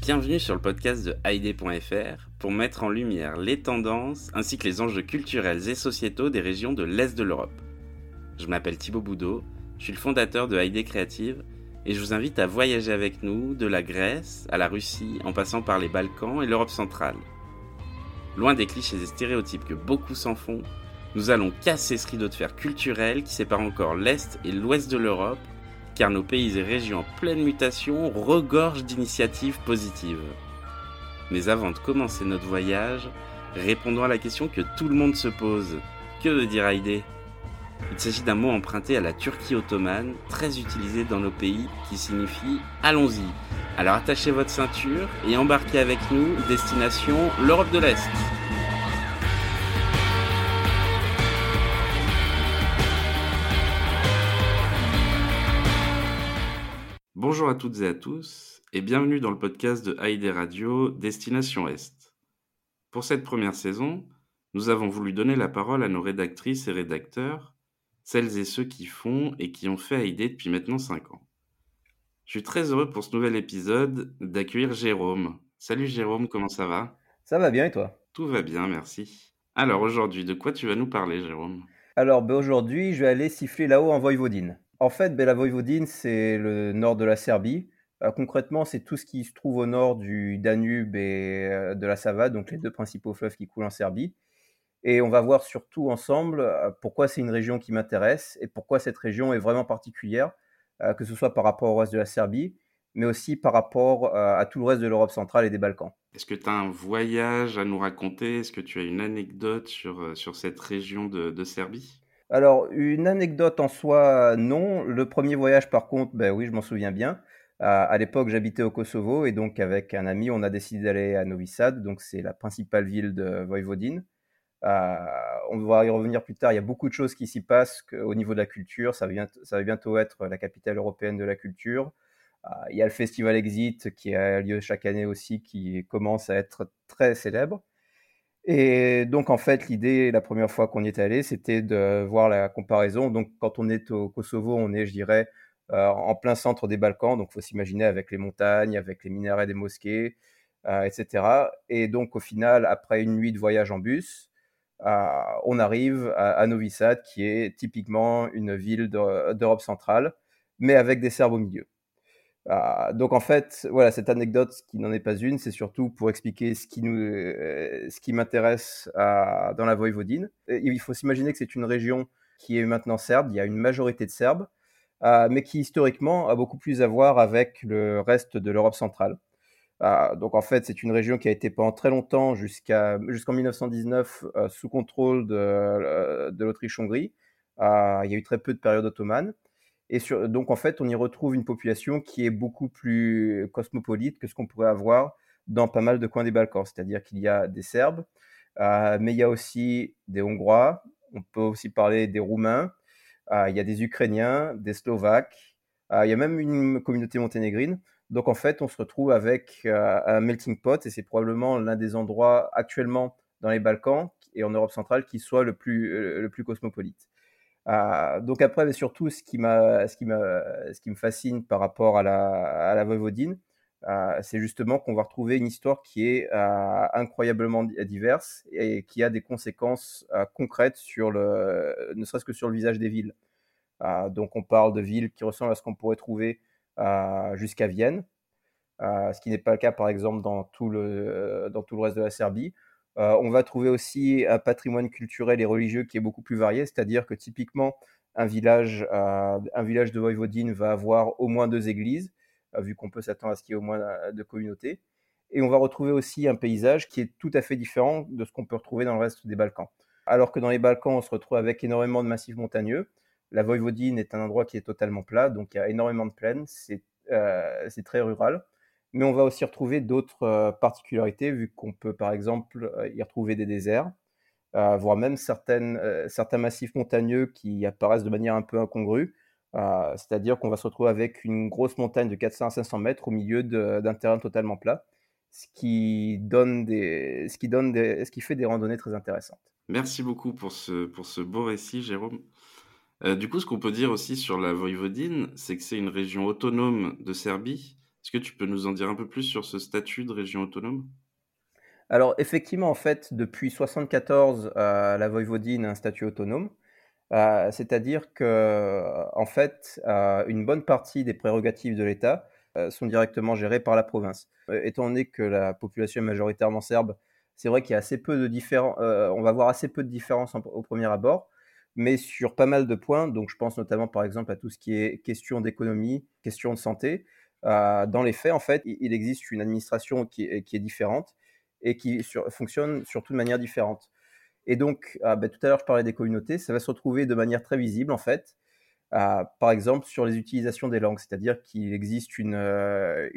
Bienvenue sur le podcast de Haïdé.fr pour mettre en lumière les tendances ainsi que les enjeux culturels et sociétaux des régions de l'Est de l'Europe. Je m'appelle Thibaut Boudot, je suis le fondateur de Haïdé Créative et je vous invite à voyager avec nous de la Grèce à la Russie en passant par les Balkans et l'Europe centrale. Loin des clichés et stéréotypes que beaucoup s'en font, nous allons casser ce rideau de fer culturel qui sépare encore l'Est et l'Ouest de l'Europe car nos pays et régions en pleine mutation regorgent d'initiatives positives. Mais avant de commencer notre voyage, répondons à la question que tout le monde se pose. Que veut dire Haïdé? Il s'agit d'un mot emprunté à la Turquie ottomane, très utilisé dans nos pays, qui signifie allons-y. Alors attachez votre ceinture et embarquez avec nous, destination l'Europe de l'Est. Bonjour à toutes et à tous et bienvenue dans le podcast de Haïdé Radio Destination Est. Pour cette première saison, nous avons voulu donner la parole à nos rédactrices et rédacteurs, celles et ceux qui font et qui ont fait Haïdé depuis maintenant 5 ans. Je suis très heureux pour ce nouvel épisode d'accueillir Jérôme. Salut Jérôme, comment ça va? Ça va bien et toi? Tout va bien, merci. Alors aujourd'hui, de quoi tu vas nous parler Jérôme? Alors ben, aujourd'hui, je vais aller siffler là-haut en Voïvodine. En fait, ben, la Voïvodine, c'est le nord de la Serbie. Euh, concrètement, c'est tout ce qui se trouve au nord du Danube et euh, de la Sava, donc les deux principaux fleuves qui coulent en Serbie. Et on va voir surtout ensemble euh, pourquoi c'est une région qui m'intéresse et pourquoi cette région est vraiment particulière, que ce soit par rapport au reste de la Serbie, mais aussi par rapport à tout le reste de l'Europe centrale et des Balkans. Est-ce que tu as un voyage à nous raconter? Est-ce que tu as une anecdote sur cette région de Serbie? Alors, une anecdote en soi, non. Le premier voyage, par contre, ben oui, je m'en souviens bien. À, l'époque, j'habitais au Kosovo et donc avec un ami, on a décidé d'aller à Novi Sad, donc c'est la principale ville de Voïvodine. Euh, on va y revenir plus tard. Il y a beaucoup de choses qui s'y passent au niveau de la culture. Ça, va bientôt être la capitale européenne de la culture. Euh, il y a le festival Exit qui a lieu chaque année aussi, qui commence à être très célèbre. Et donc, en fait, l'idée, la première fois qu'on y est allé, c'était de voir la comparaison. Donc, quand on est au Kosovo, on est, je dirais, euh, en plein centre des Balkans. Donc, il faut s'imaginer avec les montagnes, avec les minarets des mosquées, euh, etc. Et donc, au final, après une nuit de voyage en bus, euh, on arrive à, Novi Sad, qui est typiquement une ville d'Europe centrale, mais avec des Serbes au milieu. Ah, donc en fait, voilà, cette anecdote qui n'en est pas une, c'est surtout pour expliquer ce qui, nous, euh, ce qui m'intéresse dans la Voïvodine. il faut s'imaginer que c'est une région qui est maintenant serbe, il y a une majorité de Serbes, ah, mais qui historiquement a beaucoup plus à voir avec le reste de l'Europe centrale. Donc en fait, c'est une région qui a été pendant très longtemps, jusqu'à, jusqu'en 1919, euh, sous contrôle de, euh, de l'Autriche-Hongrie. il y a eu très peu de période ottomane. Et donc, en fait, on y retrouve une population qui est beaucoup plus cosmopolite que ce qu'on pourrait avoir dans pas mal de coins des Balkans. C'est-à-dire qu'il y a des Serbes, euh, mais il y a aussi des Hongrois, on peut aussi parler des Roumains, euh, il y a des Ukrainiens, des Slovaques, euh, il y a même une communauté monténégrine. Donc, en fait, on se retrouve avec un melting pot et c'est probablement l'un des endroits actuellement dans les Balkans et en Europe centrale qui soit le plus, le plus cosmopolite. Ah, donc après, mais surtout, ce qui, ce, qui ce qui me fascine par rapport à la, à la Voivodine, ah, c'est justement qu'on va retrouver une histoire qui est ah, incroyablement diverse et qui a des conséquences concrètes sur le, ne serait-ce que sur le visage des villes. donc on parle de villes qui ressemblent à ce qu'on pourrait trouver jusqu'à Vienne, ce qui n'est pas le cas par exemple dans tout le, dans tout le reste de la Serbie. Euh, on va trouver aussi un patrimoine culturel et religieux qui est beaucoup plus varié, c'est-à-dire que typiquement, un village, euh, un village de Voïvodine va avoir au moins deux églises, euh, vu qu'on peut s'attendre à ce qu'il y ait au moins deux communautés. Et on va retrouver aussi un paysage qui est tout à fait différent de ce qu'on peut retrouver dans le reste des Balkans. Alors que dans les Balkans, on se retrouve avec énormément de massifs montagneux. La Voïvodine est un endroit qui est totalement plat, donc il y a énormément de plaines, c'est très rural mais on va aussi retrouver d'autres euh, particularités, vu qu'on peut par exemple euh, y retrouver des déserts, euh, voire même certains massifs montagneux qui apparaissent de manière un peu incongrue. C'est-à-dire qu'on va se retrouver avec une grosse montagne de 400 à 500 mètres au milieu d'un terrain totalement plat, ce qui, donne des, ce, qui donne ce qui fait des randonnées très intéressantes. Merci beaucoup pour ce, pour ce beau récit, Jérôme. du coup, ce qu'on peut dire aussi sur la Voïvodine, c'est que c'est une région autonome de Serbie, Est-ce que tu peux nous en dire un peu plus sur ce statut de région autonome? Alors effectivement, en fait, depuis 74, euh, la Voïvodine a un statut autonome. Euh, c'est-à-dire que, en fait, euh, une bonne partie des prérogatives de l'État sont directement gérées par la province. étant donné que la population est majoritairement serbe, c'est vrai qu'il y a assez peu de on va voir assez peu de différences au premier abord, mais sur pas mal de points, donc je pense notamment par exemple à tout ce qui est question d'économie, question de santé, dans les faits, en fait, il existe une administration qui est, différente et qui fonctionne surtout de manière différente. Et donc, ah, bah, tout à l'heure, je parlais des communautés, ça va se retrouver de manière très visible, en fait, euh, par exemple, sur les utilisations des langues, c'est-à-dire qu'il existe une, euh,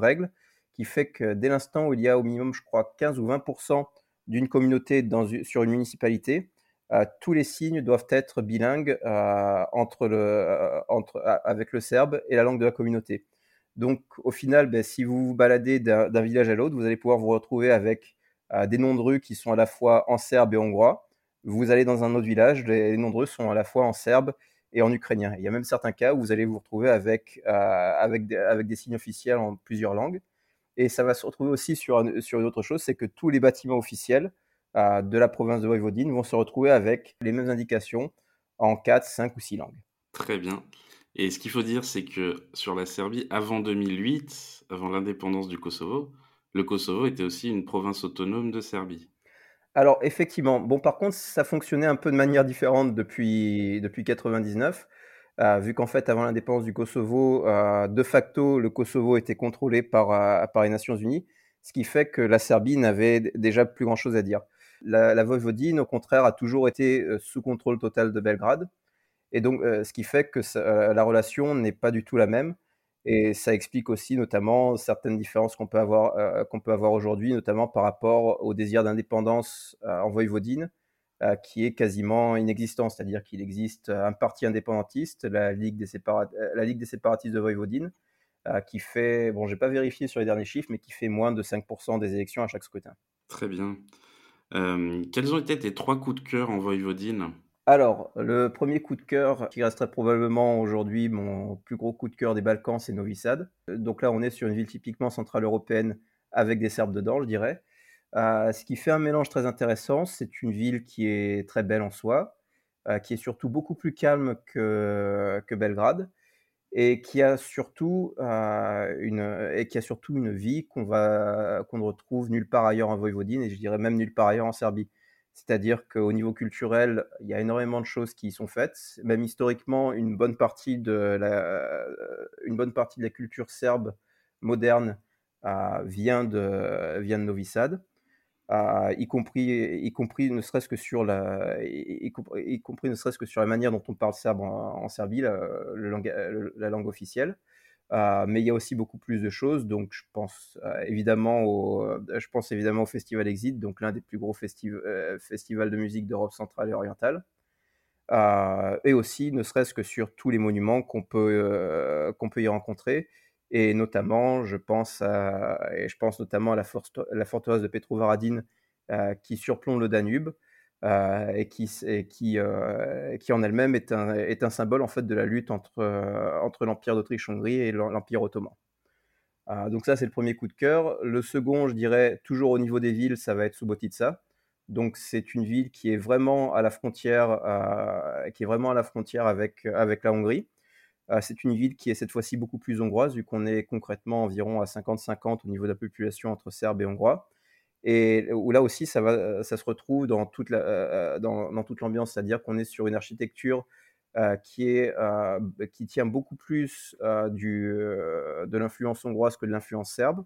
règle qui fait que dès l'instant où il y a au minimum, je crois, 15 ou 20% d'une communauté sur une municipalité, tous les signes doivent être bilingues entre, avec le serbe et la langue de la communauté. Donc, au final, ben, si vous vous baladez d'un village à l'autre, vous allez pouvoir vous retrouver avec des noms de rues qui sont à la fois en serbe et hongrois. Vous allez dans un autre village, les, noms de rues sont à la fois en serbe et en ukrainien. Il y a même certains cas où vous allez vous retrouver avec, des, avec des signes officiels en plusieurs langues. Et ça va se retrouver aussi sur, sur une autre chose, c'est que tous les bâtiments officiels de la province de Voivodine vont se retrouver avec les mêmes indications en 4, 5 ou 6 langues. Très bien. Et ce qu'il faut dire, c'est que sur la Serbie, avant 2008, avant l'indépendance du Kosovo, le Kosovo était aussi une province autonome de Serbie. Alors effectivement, bon par contre ça fonctionnait un peu de manière différente depuis depuis 99, euh, vu qu'en fait avant l'indépendance du Kosovo, euh, de facto le Kosovo était contrôlé par euh, par les Nations Unies, ce qui fait que la Serbie n'avait déjà plus grand chose à dire. La, la Vojvodine, au contraire, a toujours été sous contrôle total de Belgrade. Et donc, ce qui fait que la relation n'est pas du tout la même. Et ça explique aussi notamment certaines différences qu'on peut avoir, qu'on peut avoir aujourd'hui, notamment par rapport au désir d'indépendance en Voïvodine, qui est quasiment inexistant. C'est-à-dire qu'il existe un parti indépendantiste, la Ligue des, la Ligue des séparatistes de Voïvodine, qui fait, bon, j'ai pas vérifié sur les derniers chiffres, mais qui fait moins de 5% des élections à chaque scrutin. Très bien. Quels ont été tes trois coups de cœur en Voïvodine? Alors, le premier coup de cœur, qui resterait probablement aujourd'hui mon plus gros coup de cœur des Balkans, c'est Novi Sad. Donc là, on est sur une ville typiquement centrale européenne avec des Serbes dedans, je dirais. Euh, ce qui fait un mélange très intéressant, c'est une ville qui est très belle en soi, euh, qui est surtout beaucoup plus calme que, Belgrade, et qui a surtout euh, une et qui a surtout une vie qu'on va ne retrouve nulle part ailleurs en Voïvodine et je dirais même nulle part ailleurs en Serbie. C'est-à-dire qu'au niveau culturel, il y a énormément de choses qui y sont faites. Même historiquement, une bonne partie de la, culture serbe moderne euh, vient, de, vient Novi Sad y compris, y compris ne serait-ce que sur la, manière dont on parle serbe en, Serbie, le langue, la langue officielle. Euh, mais il y a aussi beaucoup plus de choses. Donc, je pense euh, évidemment au, je pense évidemment au Festival Exit, donc l'un des plus gros euh, festivals de musique d'Europe centrale et orientale. et aussi, ne serait-ce que sur tous les monuments qu'on peut, qu'on peut y rencontrer et notamment, je pense, je pense notamment à la, forteresse de Petrovaradine euh, qui surplombe le Danube euh, et, qui, qui, euh, qui en elle-même est un, est un symbole en fait de la lutte entre, entre l'Empire d'Autriche-Hongrie et l'Empire ottoman. donc ça, c'est le premier coup de cœur. Le second, je dirais, toujours au niveau des villes, ça va être Subotica. Donc c'est une ville qui est vraiment à la frontière, qui est vraiment à la frontière avec, avec la Hongrie. Euh, c'est une ville qui est cette fois-ci beaucoup plus hongroise, vu qu'on est concrètement environ à 50-50 au niveau de la population entre Serbes et Hongrois. Et là aussi, ça, se retrouve dans toute, l'ambiance, c'est-à-dire qu'on est sur une architecture qui, tient beaucoup plus de l'influence hongroise que de l'influence serbe.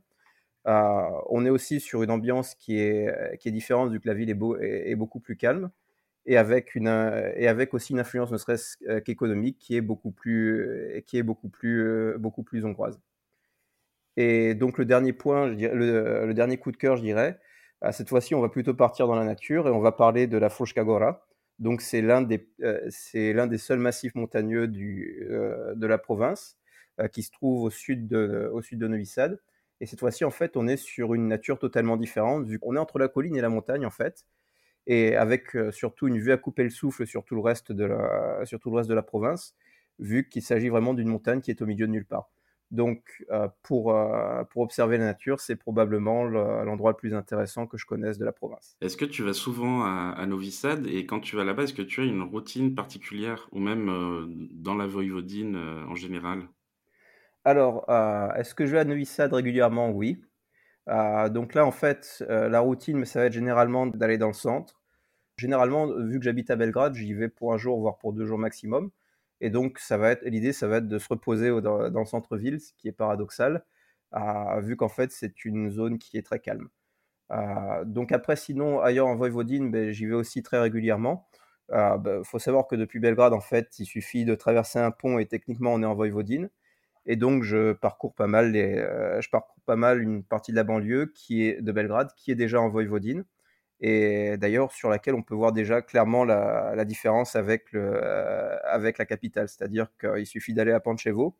on est aussi sur une ambiance qui est, qui est différente vu que la ville est, beaucoup plus calme et avec, aussi une influence ne serait-ce qu'économique qui est beaucoup plus hongroise. Et donc le dernier point, dirais, le, dernier coup de cœur, je dirais, cette fois-ci, on va plutôt partir dans la nature et on va parler de la Gora. Donc c'est l'un des, l'un des seuls massifs montagneux du, de la province qui se trouve au sud de, au sud de. Et cette fois-ci, en fait, on est sur une nature totalement différente, vu qu'on est entre la colline et la montagne, en fait et avec surtout une vue à couper le souffle sur tout le reste de la, sur tout le reste de la province, vu qu'il s'agit vraiment d'une montagne qui est au milieu de nulle part. Donc, pour, pour observer la nature, c'est probablement l'endroit le, plus intéressant que je connaisse de la province. Est-ce que tu vas souvent à, à, Novi Sad? Et quand tu vas là-bas, est-ce que tu as une routine particulière ou même dans la Voïvodine en général? Alors, est-ce que je vais à Novi Sad régulièrement? Oui. donc là, en fait, la routine, ça va être généralement d'aller dans le centre. Généralement, vu que j'habite à Belgrade, j'y vais pour un jour, voire pour deux jours maximum. Et donc, l'idée, ça va être de se reposer dans, le centre-ville, ce qui est paradoxal, vu qu'en fait, c'est une zone qui est très calme. donc après, sinon, ailleurs en Voïvodine, ben, j'y vais aussi très régulièrement. Il ben, faut savoir que depuis Belgrade, en fait, il suffit de traverser un pont et techniquement, on est en Voïvodine. Et donc, je parcours pas mal, les, je parcours pas mal une partie de la banlieue qui est de Belgrade, qui est déjà en Voïvodine et d'ailleurs sur laquelle on peut voir déjà clairement la, différence avec, le, euh, avec la capitale. C'est-à-dire qu'il suffit d'aller à Pančevo,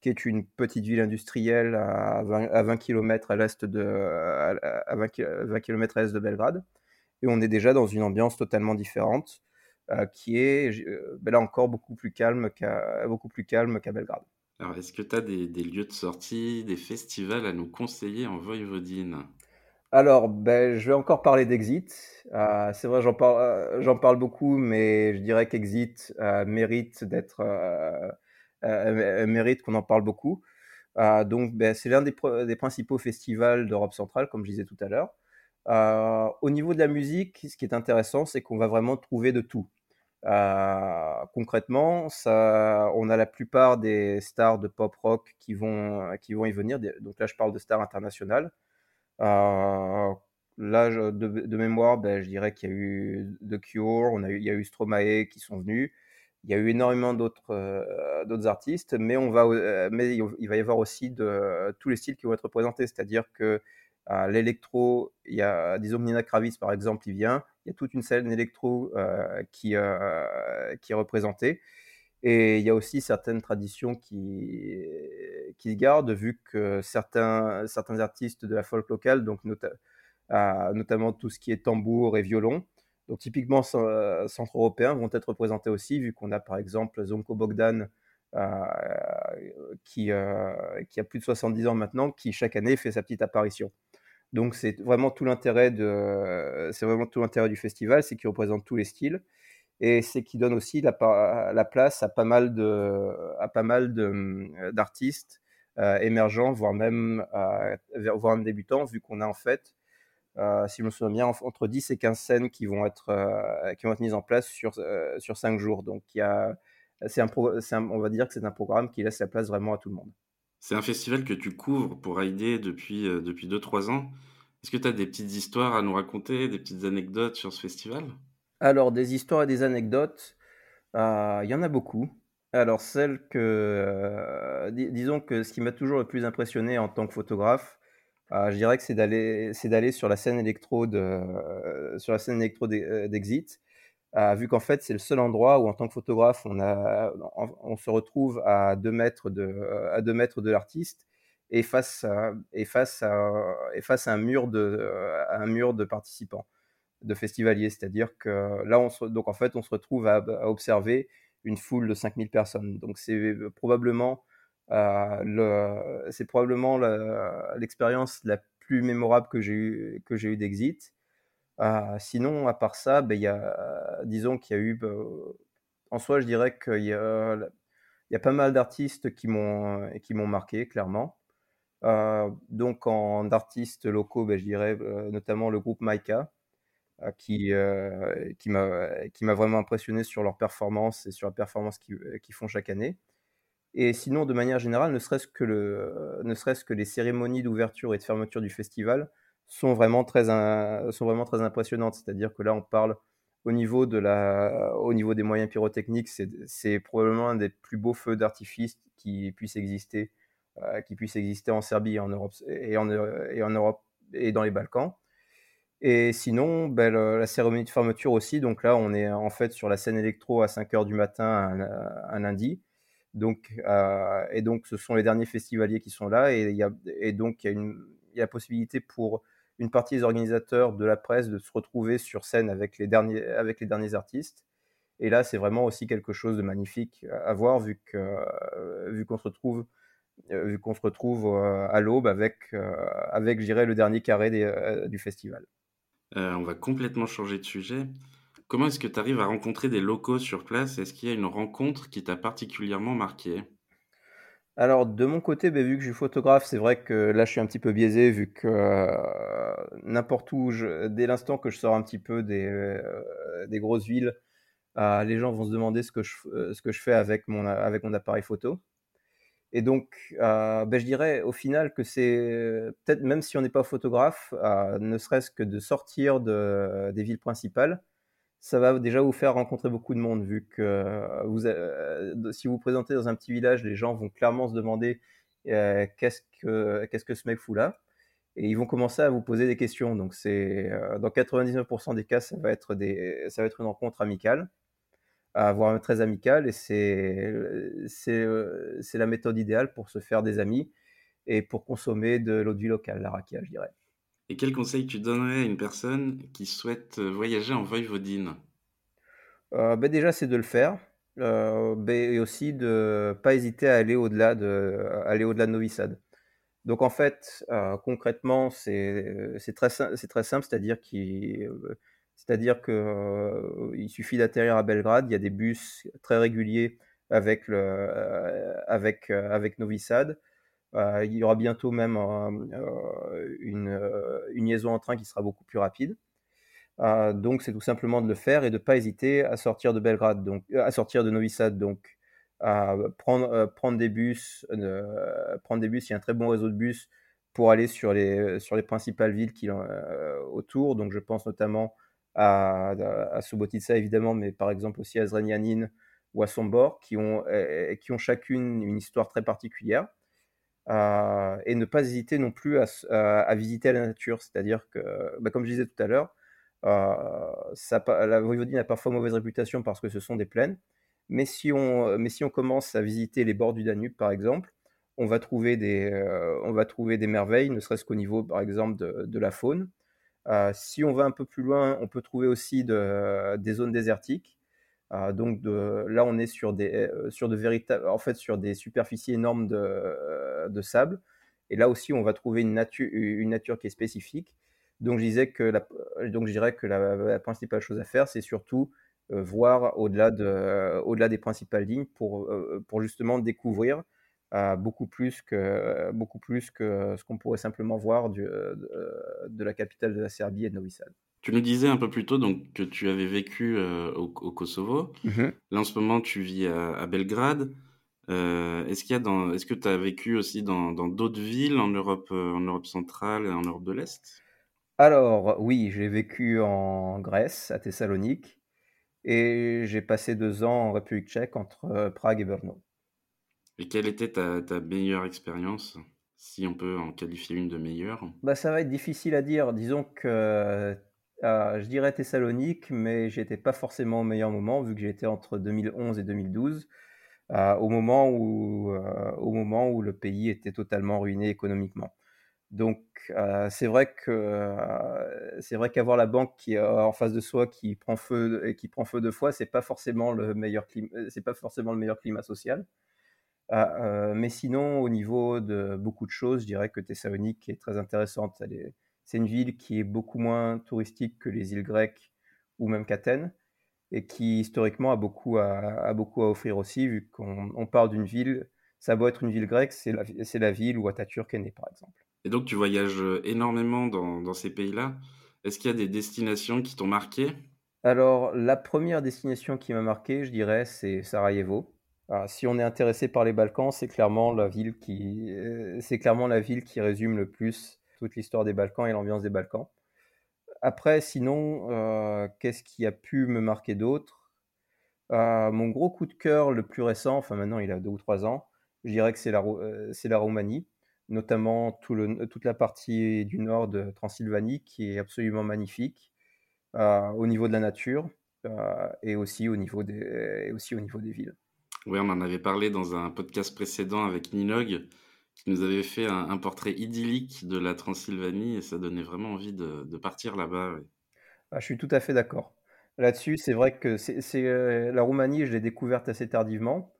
qui est une petite ville industrielle à 20, à 20 km à l'est de, à 20, km à de Belgrade, et on est déjà dans une ambiance totalement différente, euh, qui est euh, ben là encore beaucoup plus calme qu'à beaucoup plus calme qu'à Belgrade. Alors, est-ce que tu as des, des, lieux de sortie, des festivals à nous conseiller en Voïvodine alors, ben, je vais encore parler d'Exit. Euh, c'est vrai, j'en parle, euh, j'en parle beaucoup, mais je dirais qu'Exit euh, mérite d'être, mérite qu'on en parle beaucoup. donc, ben, c'est l'un des, des, principaux festivals d'Europe centrale, comme je disais tout à l'heure. au niveau de la musique, ce qui est intéressant, c'est qu'on va vraiment trouver de tout. concrètement, ça, on a la plupart des stars de pop rock qui vont, qui vont y venir. Donc là, je parle de stars internationales. Euh, là, de, mémoire, ben, je dirais qu'il y a eu The Cure, il y a eu Stromae qui sont venus. Il y a eu énormément d'autres euh, artistes, mais, on va, euh, mais il va y avoir aussi tous les styles qui vont être représentés. C'est-à-dire que l'électro, il y a, disons, Nina Kravitz par exemple, il vient. Il y a toute une scène électro qui est représentée. Et il y a aussi certaines traditions qui, qui gardent, vu que certains, certains artistes de la folk locale, donc notamment tout ce qui est tambour et violon, donc typiquement centre-européens, vont être représentés aussi, vu qu'on a par exemple Zonko Bogdan, euh, qui, euh, qui a plus de 70 ans maintenant, qui chaque année fait sa petite apparition. Donc c'est vraiment tout l'intérêt du festival, c'est qu'il représente tous les styles et c'est qui donne aussi la, la, place à pas mal de, à pas mal euh, d'artistes euh, émergents, voire même, euh, voire même débutants, vu qu'on a en fait, si je me souviens bien, entre 10 et 15 scènes qui vont être, qui vont être mises en place sur, sur 5 jours. Donc y a, c'est un, un, on va dire que c'est un programme qui laisse la place vraiment à tout le monde. C'est un festival que tu couvres pour aider depuis, depuis 2-3 ans. Est-ce que tu as des petites histoires à nous raconter, des petites anecdotes sur ce festival? Alors, des histoires et des anecdotes, euh, il y en a beaucoup. Alors, celle que, euh, disons que ce qui m'a toujours le plus impressionné en tant que photographe, euh, je dirais que c'est d'aller, sur la scène électro sur la scène électro d'Exit, vu qu'en fait c'est le seul endroit où en tant que photographe on se retrouve à deux mètres de, l'artiste et face à un mur de participants de festivaliers. C'est-à-dire que là, on se, donc en fait, on se retrouve à, observer une foule de 5000 personnes. Donc c'est euh, probablement euh, c'est probablement l'expérience la, plus mémorable que j'ai eu que j'ai eu d'Exit. Euh, sinon, à part ça, ben, y a, disons qu'il y a eu, ben, en soi, je dirais qu'il y a, il y a pas mal d'artistes qui m'ont qui m'ont marqué clairement. donc en artistes locaux, ben, je dirais notamment le groupe Maika, qui, euh, qui m'a vraiment impressionné sur leur performance et sur la performance qu'ils font chaque année. Et sinon, de manière générale, ne serait-ce que, le, serait que les cérémonies d'ouverture et de fermeture du festival sont vraiment très, sont vraiment très impressionnantes. C'est-à-dire que là, on parle au niveau, de la, au niveau des moyens pyrotechniques, c'est probablement un des plus beaux feux d'artifice qui puissent exister, euh, qui puisse exister en Serbie en Europe et en Europe et dans les Balkans. Et sinon, ben, la cérémonie de fermeture aussi. Donc là, on est en fait sur la scène électro à 5 h du matin un, lundi. Donc, euh, et donc, ce sont les derniers festivaliers qui sont là. Et, y a, et donc, il y, a la possibilité pour une partie des organisateurs de la presse de se retrouver sur scène avec les derniers, avec les derniers artistes. Et là, c'est vraiment aussi quelque chose de magnifique à voir vu qu'on se retrouve qu'on se retrouve à l'aube avec, avec je le dernier carré du festival. On va complètement changer de sujet. Comment est-ce que tu arrives à rencontrer des locaux sur place? Est-ce qu'il y a une rencontre qui t'a particulièrement marqué alors de mon côté, ben, vu que je suis photographe, c'est vrai que là je suis un petit peu biaisé vu que n'importe où, dès l'instant que je sors un petit peu des, des grosses villes, les gens vont se demander ce que je, fais avec mon appareil photo. Et donc, ben, je dirais au final que c'est peut-être même si on n'est pas photographe, ne serait-ce que de sortir de, des villes principales, ça va déjà vous faire rencontrer beaucoup de monde, vu que euh, euh, si vous vous présentez dans un petit village, les gens vont clairement se demander euh, qu'est-ce que ce mec fout là, et ils vont commencer à vous poser des questions. Donc c'est dans 99% des cas, ça va être une rencontre amicale, voire très amicale, et c'est c'est c'est la méthode idéale pour se faire des amis et pour consommer de l'eau de vie locale, la rakia, je dirais. Et quel conseil tu donnerais à une personne qui souhaite euh, voyager en Voïvodine euh, ben Déjà, c'est de le faire. Euh, ben, et aussi de ne pas hésiter à aller au-delà de, aller au-delà de Novi Sad. Donc en fait, concrètement, c'est, c'est, très, c'est très simple, c'est-à-dire qu'il c'est-à-dire qu'il suffit d'atterrir à Belgrade, il y a des bus très réguliers avec, le, avec, avec Novi Sad. Euh, il y aura bientôt même euh, une, euh, une, liaison en train qui sera beaucoup plus rapide. donc c'est tout simplement de le faire et de ne pas hésiter à sortir de Belgrade, donc à sortir de Novi Sad, donc à prendre, prendre des bus, prendre des bus. Il y a un très bon réseau de bus pour aller sur les, sur les principales villes qui autour. Donc je pense notamment à, à évidemment, mais par exemple aussi à Zrenjanin ou à Sombor, qui ont, qui ont chacune une histoire très particulière. Euh, et ne pas hésiter non plus à, visiter la nature. C'est-à-dire que, bah, comme je disais tout à l'heure, euh, la Voïvodine a parfois mauvaise réputation parce que ce sont des plaines. Mais si, on, mais si on commence à visiter les bords du Danube, par exemple, on va trouver des, euh, on va trouver des merveilles, ne serait-ce qu'au niveau, par exemple, de, la faune. Si on va un peu plus loin, on peut trouver aussi de, des zones désertiques. Euh, donc là, on est sur des, euh, sur de véritables, en fait, sur des superficies énormes de, euh, de, sable. Et là aussi, on va trouver une nature, une nature qui est spécifique. Donc, je disais que donc je dirais que la, principale chose à faire, c'est surtout voir au-delà de, au-delà des principales lignes pour, pour justement découvrir beaucoup plus que beaucoup plus que ce qu'on pourrait simplement voir du, de, de, la capitale de la Serbie et de Novi Sad. Tu nous disais un peu plus tôt donc, que tu avais vécu euh, au, Kosovo. Mmh Là, en ce moment, tu vis à, Belgrade. Euh, est-ce qu'il y a dans, est-ce que tu as vécu aussi dans, d'autres villes en Europe, euh, en Europe centrale et en Europe de l'Est? Alors, oui, j'ai vécu en Grèce, à Thessalonique, et j'ai passé deux ans en République tchèque entre Prague et Brno. Et quelle était ta, meilleure expérience si on peut en qualifier une de meilleure? Bah, Ça va être difficile à dire. Disons que euh, je dirais Thessalonique, mais j'étais pas forcément au meilleur moment vu que j'étais entre 2011 et 2012, euh, au moment où euh, au moment où le pays était totalement ruiné économiquement. Donc c'est vrai que c'est vrai qu'avoir la banque qui en face de soi qui prend feu et qui prend feu deux fois, c'est pas pas forcément le meilleur climat social. Mais sinon, au niveau de beaucoup de choses, je dirais que Thessalonique est très intéressante. C'est une ville qui est beaucoup moins touristique que les îles grecques ou même qu'Athènes et qui historiquement a beaucoup à, beaucoup à offrir aussi, vu qu'on parle d'une ville, ça doit être une ville grecque, c'est la, la, ville où Atatürk est né par exemple. Et donc tu voyages énormément dans, dans ces pays-là. Est-ce qu'il y a des destinations qui t'ont marqué? Alors la première destination qui m'a marqué, je dirais, c'est Sarajevo. Si on est intéressé par les Balkans, c'est clairement la ville qui, euh, c'est clairement la ville qui résume le plus toute l'histoire des Balkans et l'ambiance des Balkans. Après, sinon, euh, qu'est-ce qui a pu me marquer d'autre? Euh, Mon gros coup de cœur le plus récent, enfin maintenant il a deux ou trois ans, je dirais que c'est la, Roumanie, notamment toute la partie du nord de Transylvanie qui est absolument magnifique au niveau de la nature et aussi au niveau des villes. Oui, on en avait parlé dans un podcast précédent avec Ninog qui nous avait fait un, portrait idyllique de la Transylvanie et ça donnait vraiment envie de, partir là-bas. Ah, je suis tout à fait d'accord. Là-dessus, c'est vrai que c'est, euh, la Roumanie, je l'ai découverte assez tardivement.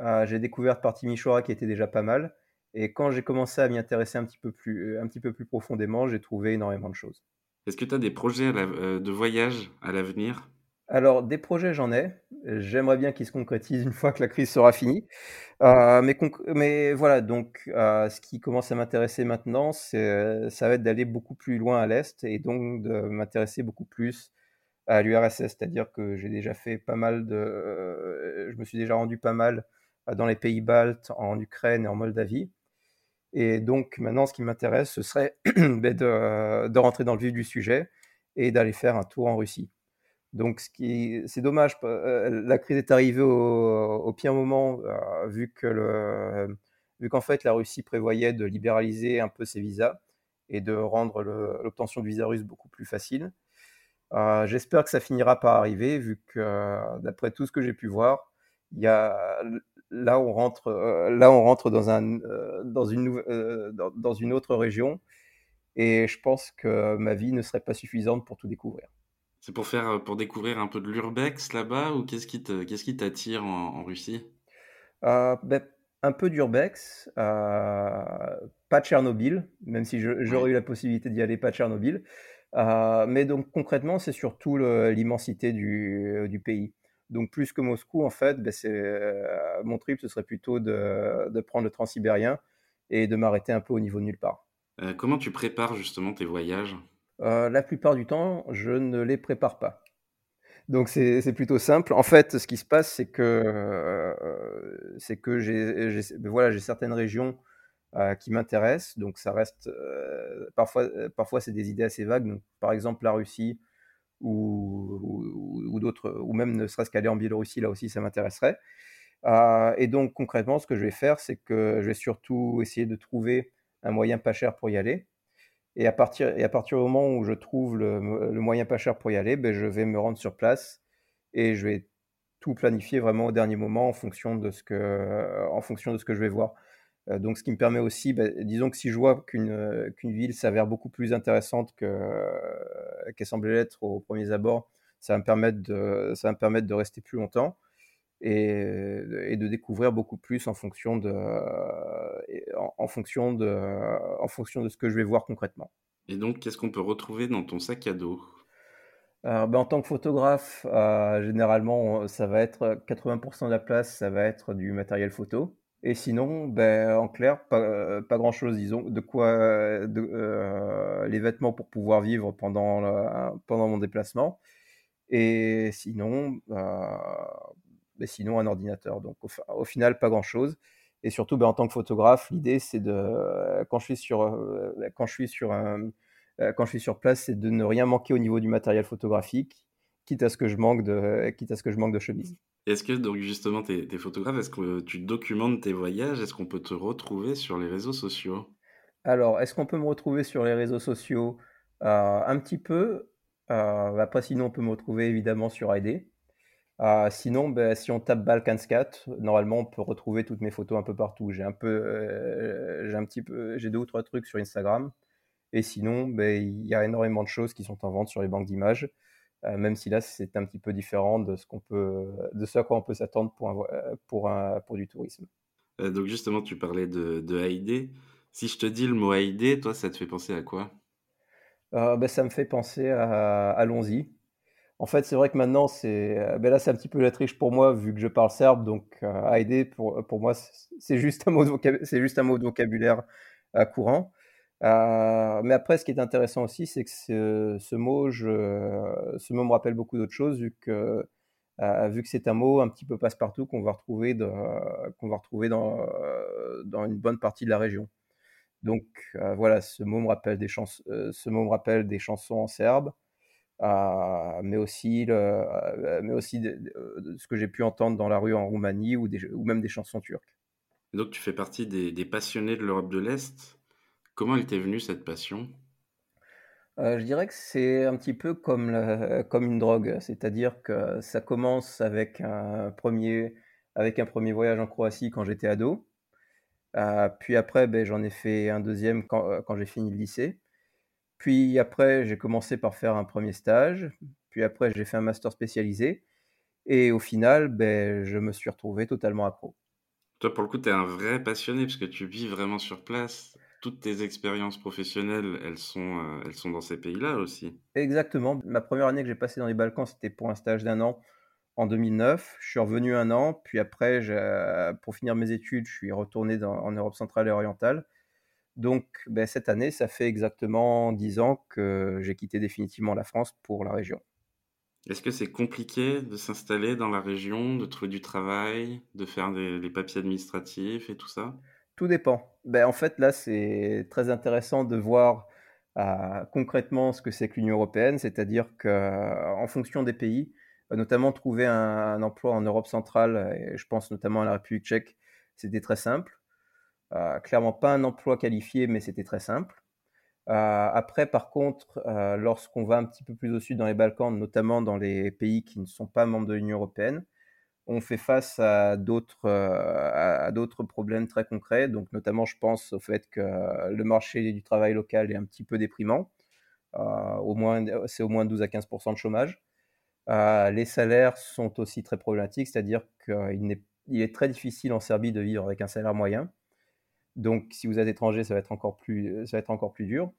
Euh, j'ai découvert par Timișoara qui était déjà pas mal. Et quand j'ai commencé à m'y intéresser un petit peu plus, un petit peu plus profondément, j'ai trouvé énormément de choses. Est-ce que tu as des projets de voyage à l'avenir? Alors, des projets, j'en ai. J'aimerais bien qu'ils se concrétisent une fois que la crise sera finie. Euh, mais, voilà, donc euh, ce qui commence à m'intéresser maintenant, c'est, ça va être d'aller beaucoup plus loin à l'Est et donc de m'intéresser beaucoup plus à l'URSS. C'est-à-dire que j'ai déjà fait pas mal de... Euh, je me suis déjà rendu pas mal dans les pays baltes, en Ukraine et en Moldavie. Et donc maintenant, ce qui m'intéresse, ce serait ben, de rentrer dans le vif du sujet et d'aller faire un tour en Russie. Donc, ce qui, c'est dommage. Euh, la crise est arrivée au, pire moment, euh, vu que vu qu'en fait la Russie prévoyait de libéraliser un peu ses visas et de rendre l'obtention de visas russes beaucoup plus facile. Euh, j'espère que ça finira par arriver, vu que d'après tout ce que j'ai pu voir, y a là on rentre, là on rentre dans un, dans une, dans une autre région, et je pense que ma vie ne serait pas suffisante pour tout découvrir. C'est pour faire, euh, pour découvrir un peu de l'urbex là-bas ou qu'est-ce qui te, qu'est-ce qui t'attire en, Russie? Euh, ben, Un peu d'urbex, euh, pas Tchernobyl, même si j'aurais eu la possibilité d'y aller, pas Tchernobyl. mais donc concrètement, c'est surtout l'immensité du, du, pays. Donc plus que Moscou, en fait, ben, mon trip, ce serait plutôt de, de prendre le transsibérien et de m'arrêter un peu au niveau de nulle part. comment tu prépares justement tes voyages? Euh, la plupart du temps, je ne les prépare pas. Donc c'est plutôt simple. En fait, ce qui se passe, c'est que, euh, c'est que j'ai voilà, certaines régions euh, qui m'intéressent. Donc ça reste parfois, parfois c'est des idées assez vagues. par exemple, la Russie ou, ou, d'autres, ou même ne serait-ce qu'aller en Biélorussie, là aussi, ça m'intéresserait. et donc concrètement, ce que je vais faire, c'est que je vais surtout essayer de trouver un moyen pas cher pour y aller. Et à partir, et à partir du moment où je trouve le, moyen pas cher pour y aller, ben, je vais me rendre sur place et je vais tout planifier vraiment au dernier moment en fonction de ce que, en fonction de ce que je vais voir. Euh, donc, ce qui me permet aussi, ben, disons que si je vois qu'une qu'une ville s'avère beaucoup plus intéressante qu'elle semblait l'être aux premiers abords, ça va, me permettre de, ça va me permettre de rester plus longtemps et, de découvrir beaucoup plus en fonction de, en, fonction de, en fonction de ce que je vais voir concrètement. Et donc, qu'est-ce qu'on peut retrouver dans ton sac à dos? Ben, en tant que photographe, euh, généralement, ça va être 80% de la place, ça va être du matériel photo. Et sinon, ben, en clair, pas, pas grand-chose, disons, de quoi de, euh, les vêtements pour pouvoir vivre pendant, pendant mon déplacement. Et sinon, euh, mais sinon un ordinateur. Donc au, final, pas grand-chose. Et surtout, ben, en tant que photographe, l'idée, c'est de, quand je suis sur, euh, quand je suis sur un, euh, quand je suis sur place, c'est de ne rien manquer au niveau du matériel photographique, quitte à ce que je manque de, quitte à ce que je manque de chemise. Est-ce que donc justement, tu es, photographe, est-ce que tu documentes tes voyages? Est-ce qu'on peut te retrouver sur les réseaux sociaux? Alors, est-ce qu'on peut me retrouver sur les réseaux sociaux? Euh, Un petit peu. après, sinon, on peut me retrouver évidemment sur ID. Ah, sinon, ben, si on tape Balkanscat, normalement, on peut retrouver toutes mes photos un peu partout. J'ai un peu, euh, j'ai un petit peu, j'ai deux ou trois trucs sur Instagram. Et sinon, ben, il y a énormément de choses qui sont en vente sur les banques d'images, euh, même si là, c'est un petit peu différent de ce qu'on peut, de ce à quoi on peut s'attendre pour un, pour un, pour du tourisme. Euh, donc justement, tu parlais de, de Si je te dis le mot Haïdé, toi, ça te fait penser à quoi? Ben, ça me fait penser à Allons-y, en fait, c'est vrai que maintenant, c'est euh, ben là, c'est un petit peu la triche pour moi, vu que je parle serbe. Donc, euh, pour, pour moi, c'est juste, un mot de vocabulaire euh, courant. Euh, mais après, ce qui est intéressant aussi, c'est que ce, mot, ce mot me rappelle beaucoup d'autres choses, vu que, c'est un mot un petit peu passe-partout qu'on va retrouver, qu'on va retrouver dans, une bonne partie de la région. Donc, voilà, ce mot me rappelle des chansons en serbe. Euh, mais aussi, le, euh, mais aussi de, ce que j'ai pu entendre dans la rue en Roumanie ou, des, ou même des chansons turques. donc tu fais partie des, des passionnés de l'Europe de l'Est. Comment elle t'est venue cette passion? Euh, je dirais que c'est un petit peu comme, comme une drogue, c'est-à-dire que ça commence avec un premier, avec un premier voyage en Croatie quand j'étais ado. puis après, ben, j'en ai fait un deuxième quand, quand j'ai fini le lycée. Puis après, j'ai commencé par faire un premier stage. Puis après, j'ai fait un master spécialisé. Et au final, ben, je me suis retrouvé totalement accro. Toi, pour le coup, tu es un vrai passionné parce que tu vis vraiment sur place. Toutes tes expériences professionnelles, elles sont, euh, elles sont dans ces pays-là aussi. Exactement. Ma première année que j'ai passée dans les Balkans, c'était pour un stage d'un an en 2009. Je suis revenu un an, puis après, pour finir mes études, je suis retourné en Europe centrale et orientale. Donc, ben, cette année, ça fait exactement 10 ans que j'ai quitté définitivement la France pour la région. Est-ce que c'est compliqué de s'installer dans la région, de trouver du travail, de faire des, les papiers administratifs et tout ça? Tout dépend. Ben, en fait, là, c'est très intéressant de voir euh, concrètement ce que c'est que l'Union européenne, c'est-à-dire qu'en fonction des pays, notamment trouver un, emploi en Europe centrale, et je pense notamment à la République tchèque, c'était très simple. Euh, clairement pas un emploi qualifié, mais c'était très simple. Euh, après, par contre, euh, lorsqu'on va un petit peu plus au sud dans les Balkans, notamment dans les pays qui ne sont pas membres de l'Union européenne, on fait face à d'autres à d'autres problèmes très concrets. Donc, notamment, je pense au fait que le marché du travail local est un petit peu déprimant. au moins, c'est au moins 12 à 15 de chômage. les salaires sont aussi très problématiques, c'est-à-dire qu'il est, très difficile en Serbie de vivre avec un salaire moyen. Donc, si vous êtes étranger, ça va être encore plus, ça va être encore plus dur.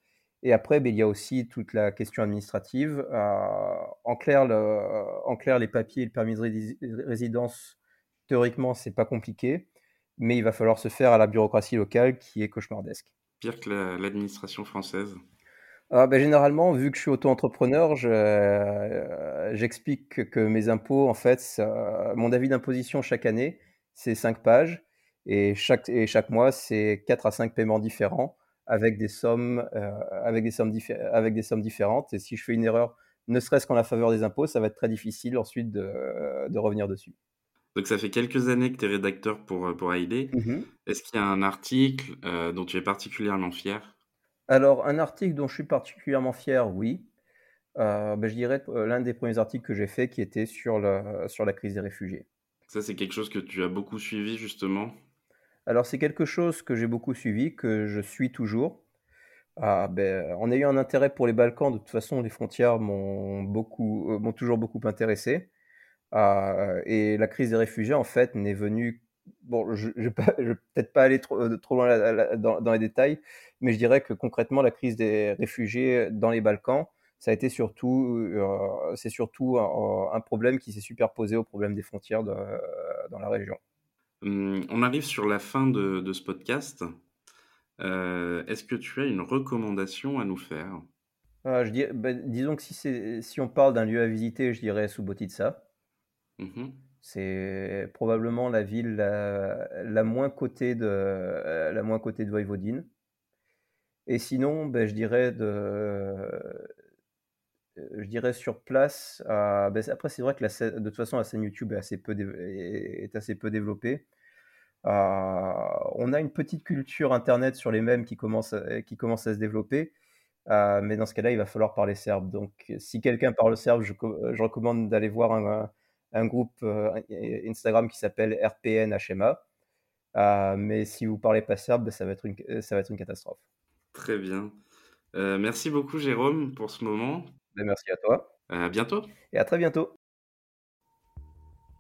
Et après, ben, il y a aussi toute la question administrative. Euh, en, clair, en clair, les papiers le permis de résidence, théoriquement, c'est pas compliqué, mais il va falloir se faire à la bureaucratie locale qui est cauchemardesque. Pire que l'administration française. Ben, généralement, vu que je suis auto-entrepreneur, euh, j'explique que mes impôts, en fait, mon avis d'imposition chaque année, c'est 5 pages. Et chaque, et chaque mois, c'est 4 à 5 paiements différents avec des sommes, euh, avec, des sommes avec des sommes différentes. Et si je fais une erreur, ne serait-ce qu'en la faveur des impôts, ça va être très difficile ensuite de, de revenir dessus. Donc ça fait quelques années que tu es rédacteur pour, pour AID. Mmh Est-ce qu'il y a un article euh, dont tu es particulièrement fier? Alors un article dont je suis particulièrement fier, oui. Euh, ben, je dirais l'un des premiers articles que j'ai fait qui était sur, le, sur la crise des réfugiés. Ça c'est quelque chose que tu as beaucoup suivi justement? Alors c'est quelque chose que j'ai beaucoup suivi, que je suis toujours. Ah, ben, on a eu un intérêt pour les Balkans. De toute façon, les frontières m'ont euh, toujours beaucoup intéressé. Ah, et la crise des réfugiés, en fait, n'est venue. Bon, je ne vais, peut-être pas aller trop, euh, loin dans, les détails, mais je dirais que concrètement, la crise des réfugiés dans les Balkans, ça a été surtout, euh, c'est surtout un, problème qui s'est superposé au problème des frontières dans la région. Hum, on arrive sur la fin de, ce podcast. Euh, est-ce que tu as une recommandation à nous faire? Ah, je bah, Disons que si, si on parle d'un lieu à visiter, je dirais Subotica. Mmh C'est probablement la ville la, moins cotée de, la moins cotée de Voivodine. Et sinon, ben, je dirais de, je dirais sur place. Ben, après, c'est vrai que la de toute façon, la scène YouTube est assez peu, est assez peu développée. Euh, on a une petite culture internet sur les mêmes qui commence à, qui commence à se développer. Euh, mais dans ce cas-là, il va falloir parler serbe. Donc, si quelqu'un parle serbe, je, recommande d'aller voir un, groupe euh, Instagram qui s'appelle RPN HMA. mais si vous parlez pas serbe, ça va être une, ça va être une catastrophe. Très bien. merci beaucoup, Jérôme, pour ce moment. Ben, merci à toi. À bientôt. Et à très bientôt.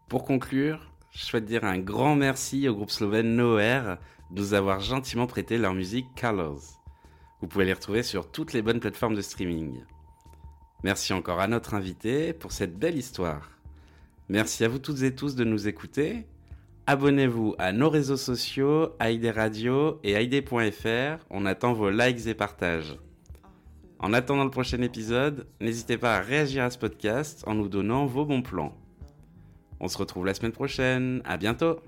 Pour conclure, je souhaite dire un grand merci au groupe slovène Noer de nous avoir gentiment prêté leur musique Colors. Vous pouvez les retrouver sur toutes les bonnes plateformes de streaming. Merci encore à notre invité pour cette belle histoire. Merci à vous toutes et tous de nous écouter. Abonnez-vous à nos réseaux sociaux, ID Radio et ID.fr. On attend vos likes et partages. En attendant le prochain épisode, n'hésitez pas à réagir à ce podcast en nous donnant vos bons plans. On se retrouve la semaine prochaine. À bientôt!